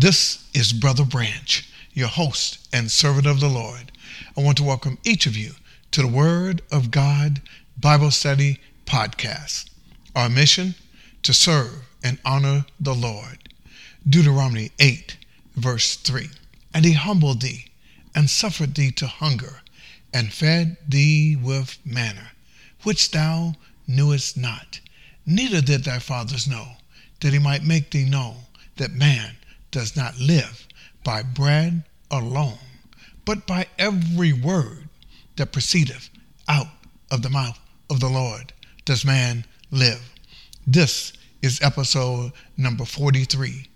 This is Brother Branch, your host and servant of the Lord. I want to welcome each of you to the Word of God Bible Study Podcast. Our mission to serve and honor the Lord. Deuteronomy 8, verse 3. And he humbled thee, and suffered thee to hunger, and fed thee with manna, which thou knewest not, neither did thy fathers know, that he might make thee know that man does not live by bread alone, but by every word that proceedeth out of the mouth of the Lord does man live. This is episode number 43.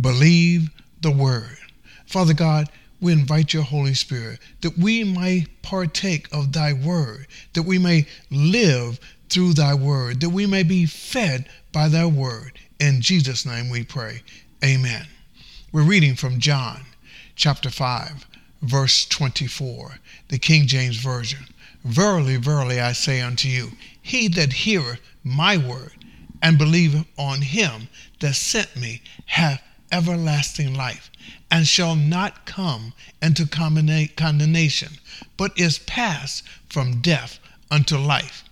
Believe the word. Father God, we invite your Holy Spirit that we may partake of thy word, that we may live through thy word, that we may be fed by thy word. In Jesus' name we pray. Amen. We're reading from John chapter 5, verse 24, the King James Version. Verily, verily, I say unto you, he that heareth my word and believeth on him that sent me hath everlasting life, and shall not come into condemnation, but is passed from death unto life.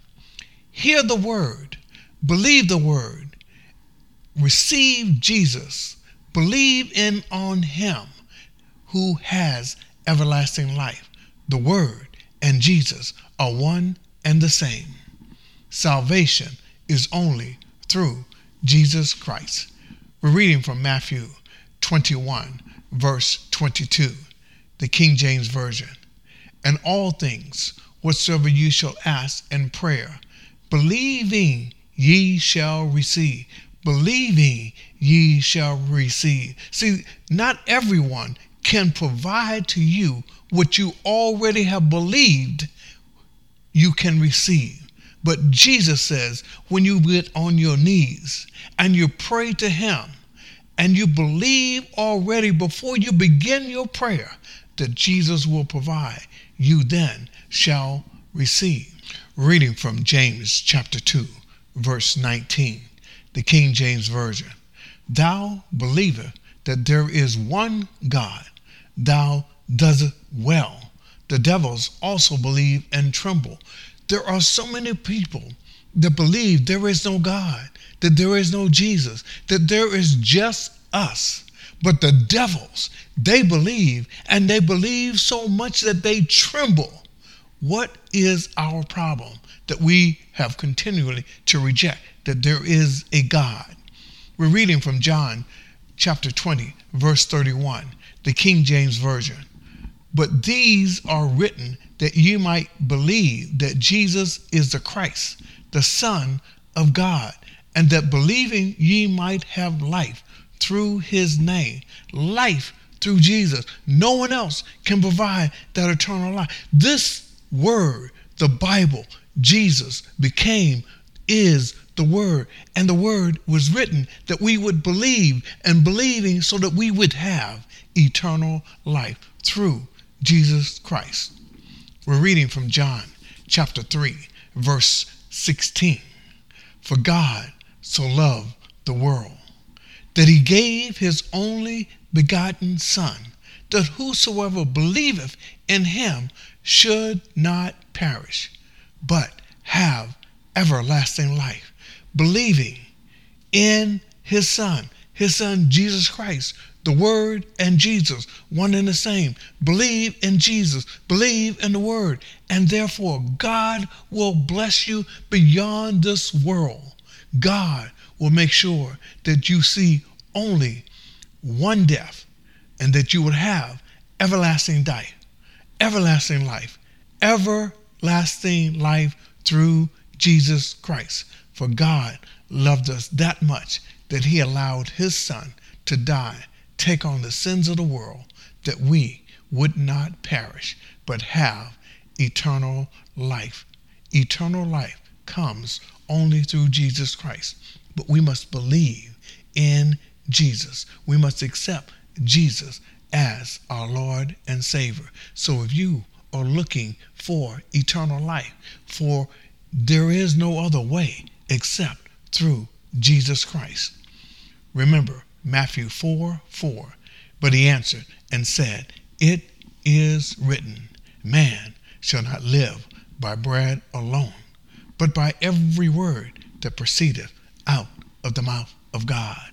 Hear the word, believe the word, receive Jesus, believe in on him who has everlasting life. The word and Jesus are one and the same. Salvation is only through Jesus Christ. We're reading from Matthew 21, verse 22, the King James Version. And all things whatsoever ye shall ask in prayer, believing ye shall receive. Believing ye shall receive. See, not everyone can provide to you what you already have believed you can receive. But Jesus says, when you get on your knees and you pray to Him and you believe already before you begin your prayer that Jesus will provide, you then shall receive. Reading from James chapter 2, verse 19, the King James Version. Thou believest that there is one God, thou doest well. The devils also believe and tremble. There are so many people that believe there is no God, that there is no Jesus, that there is just us. But the devils, they believe, and they believe so much that they tremble. What is our problem? That we have continually to reject that there is a God. We're reading from John chapter 20, verse 31, the King James Version. But these are written that you might believe that Jesus is the Christ, the Son of God, and that believing ye might have life through his name. Life through Jesus. No one else can provide that eternal life. This word, the Bible, Jesus became, is the word. And the word was written that we would believe and believing so that we would have eternal life through Jesus Christ. We're reading from John chapter 3, verse 16. For God so loved the world that he gave his only begotten Son, that whosoever believeth in him should not perish, but have everlasting life. Believing in his Son, his Son Jesus Christ, the Word and Jesus, one and the same. Believe in Jesus, believe in the Word, and therefore God will bless you beyond this world. God will make sure that you see only one death and that you would have everlasting life, everlasting life, everlasting life through Jesus Christ. For God loved us that much that he allowed his son to die take on the sins of the world that we would not perish but have eternal life. Eternal life comes only through Jesus Christ. But we must believe in Jesus. We must accept Jesus as our Lord and Savior. So if you are looking for eternal life, for there is no other way except through Jesus Christ. Remember, Matthew 4 4. But he answered and said, It is written, Man shall not live by bread alone, but by every word that proceedeth out of the mouth of God.